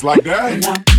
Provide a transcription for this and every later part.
Just like that.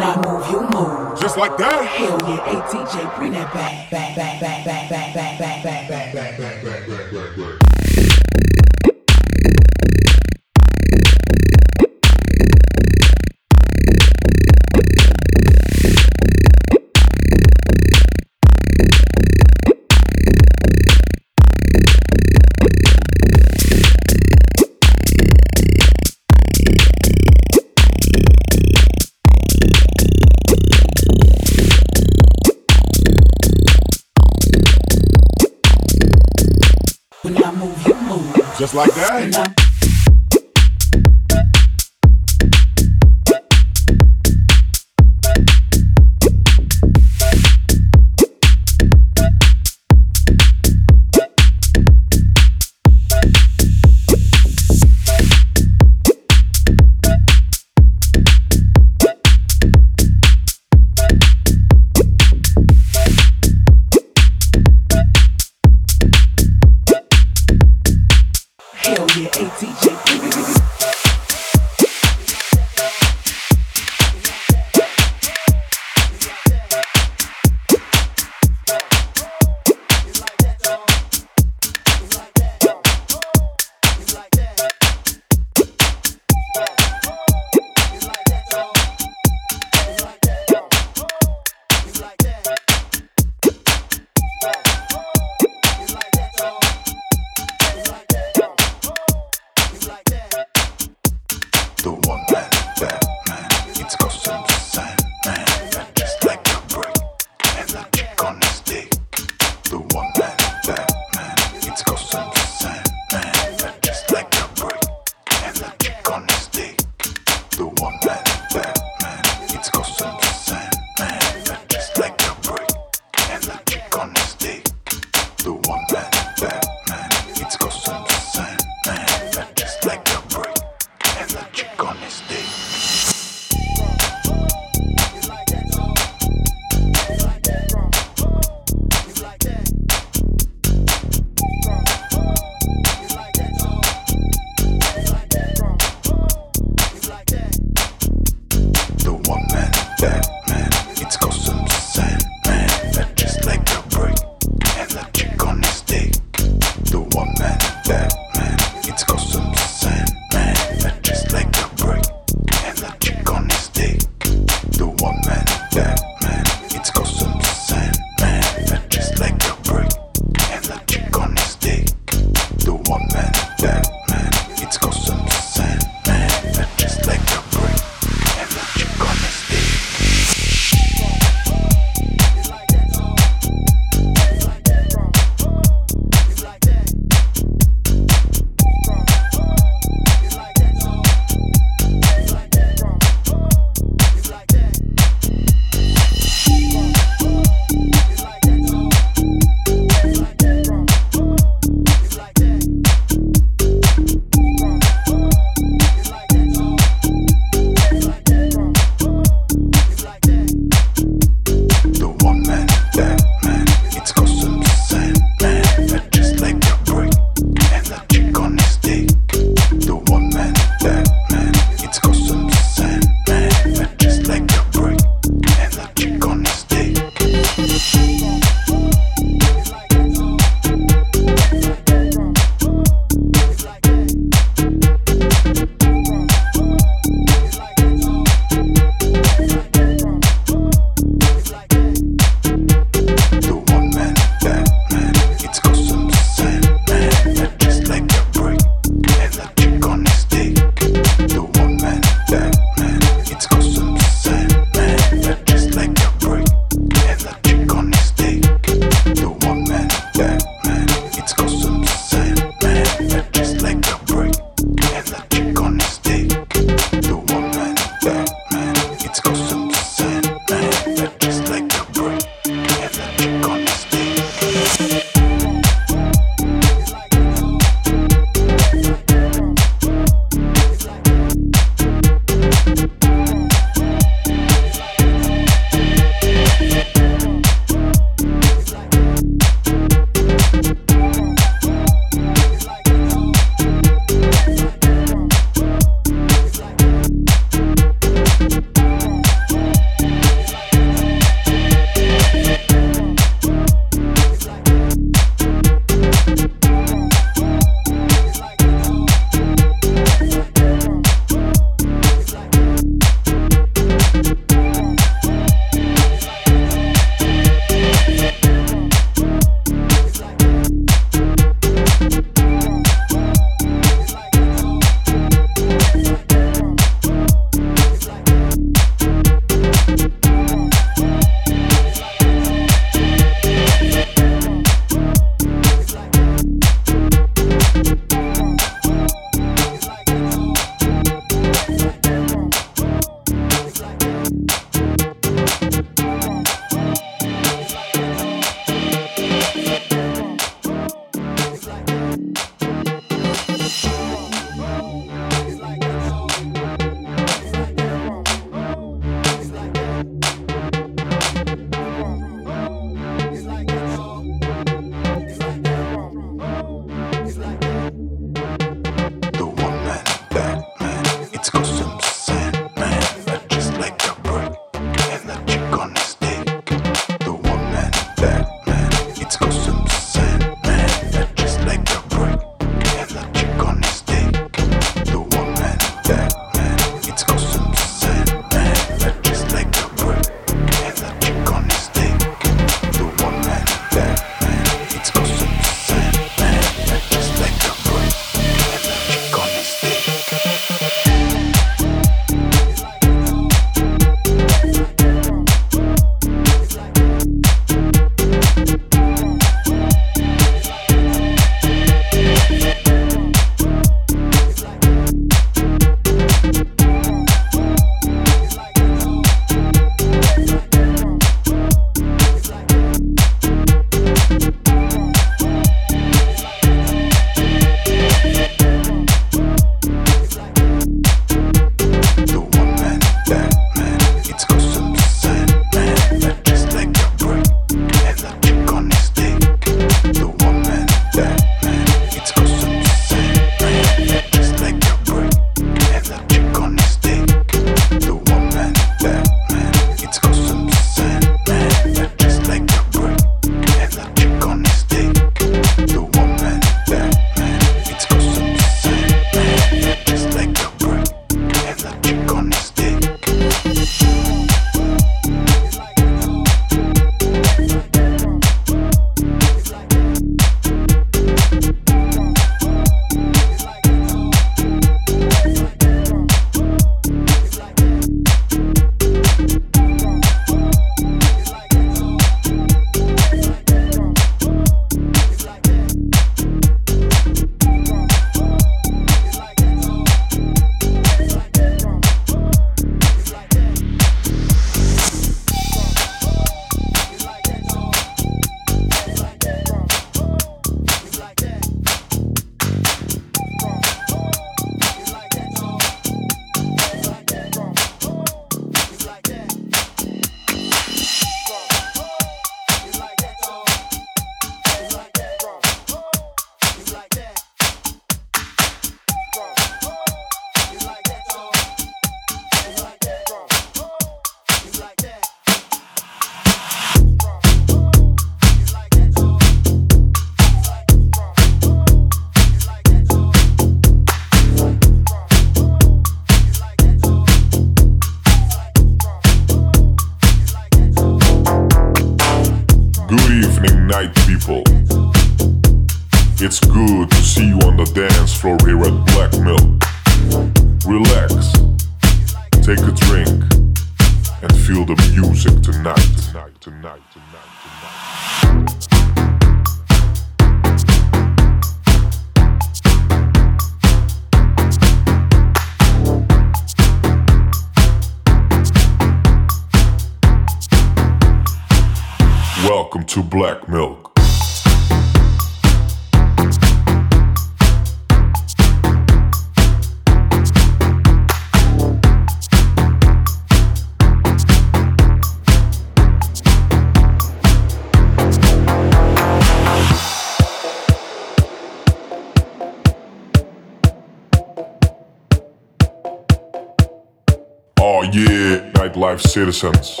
Citizens.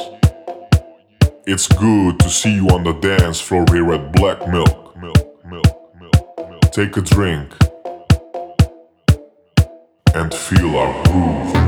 It's good to see you on the dance floor here at Black Milk. Take a drink and feel our groove.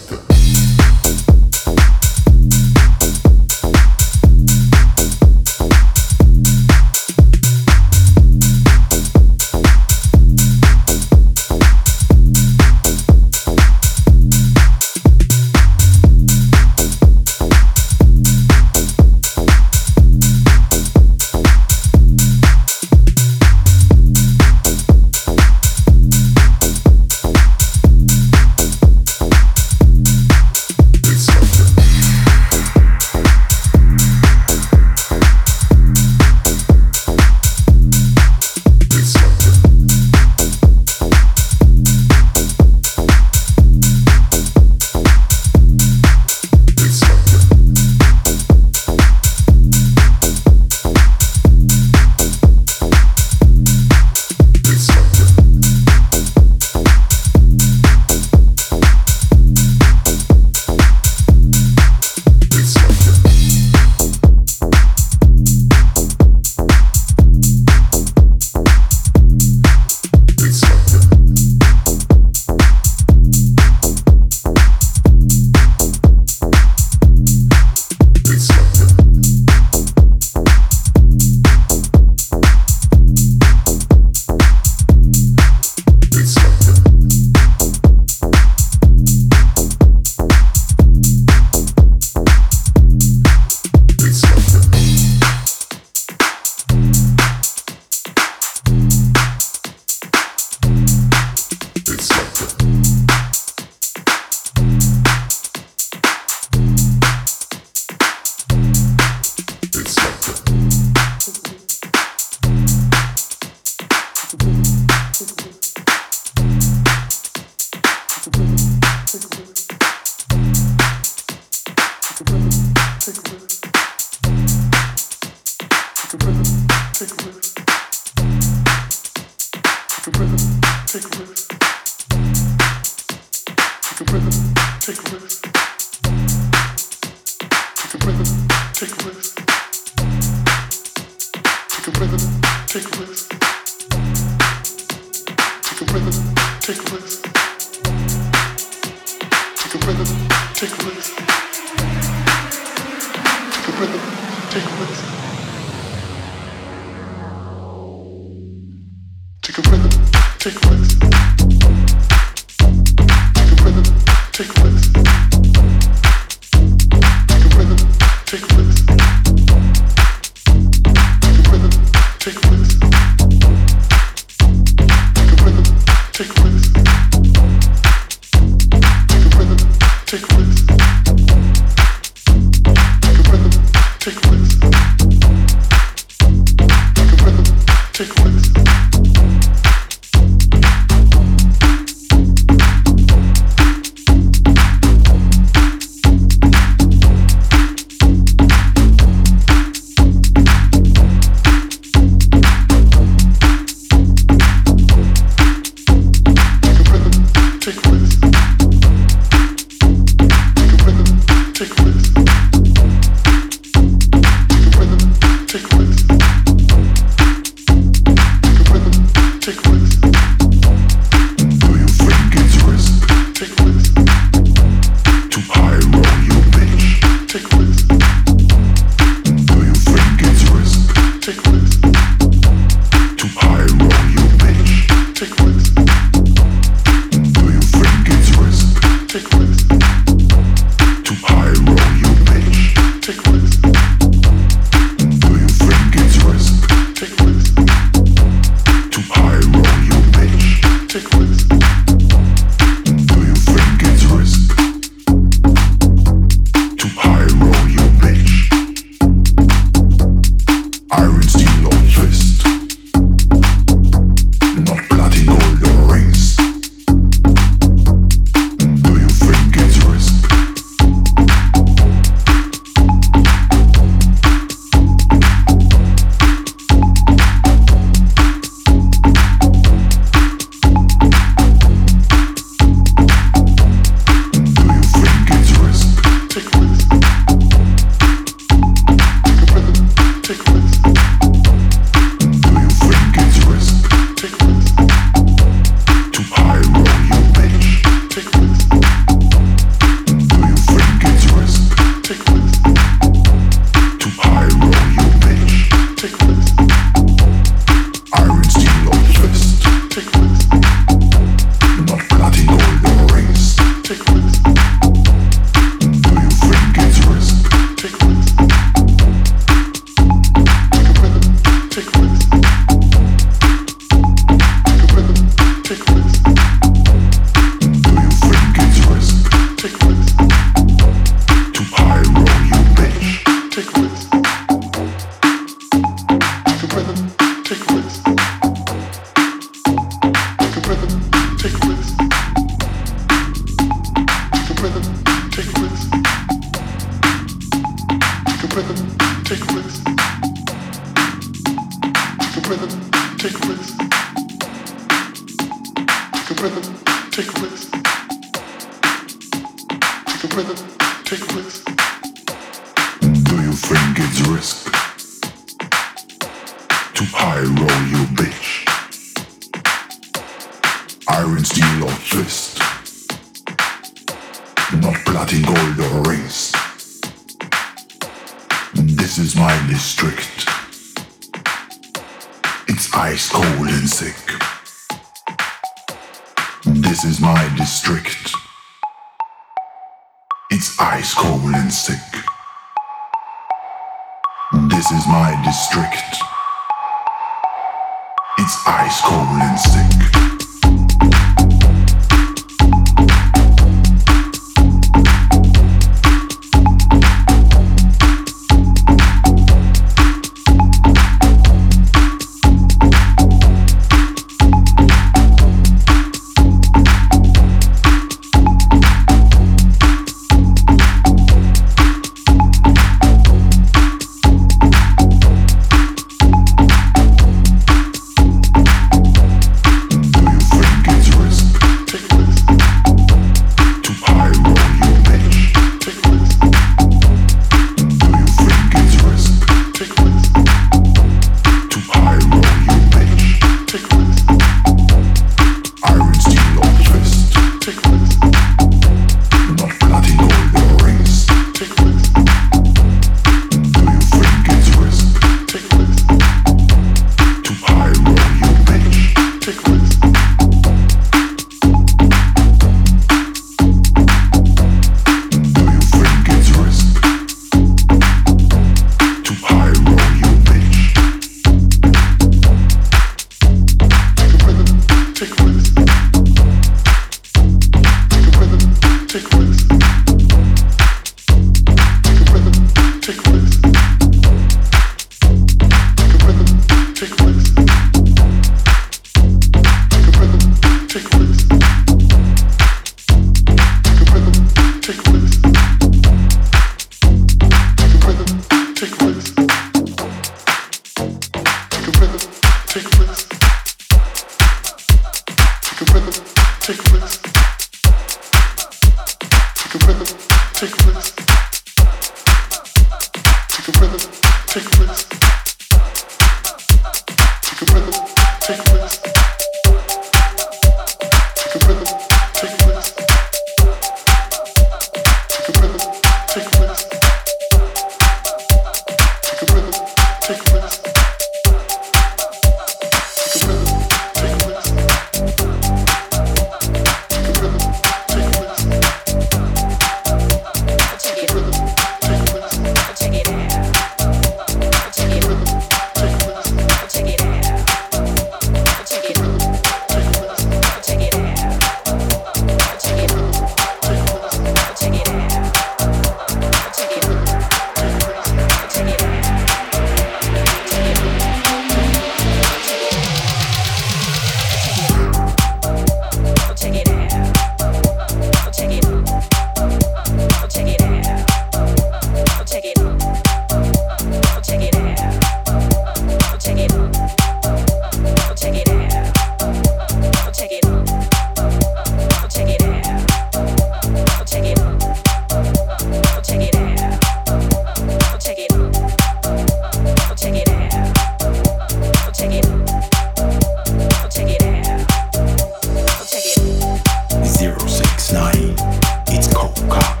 축하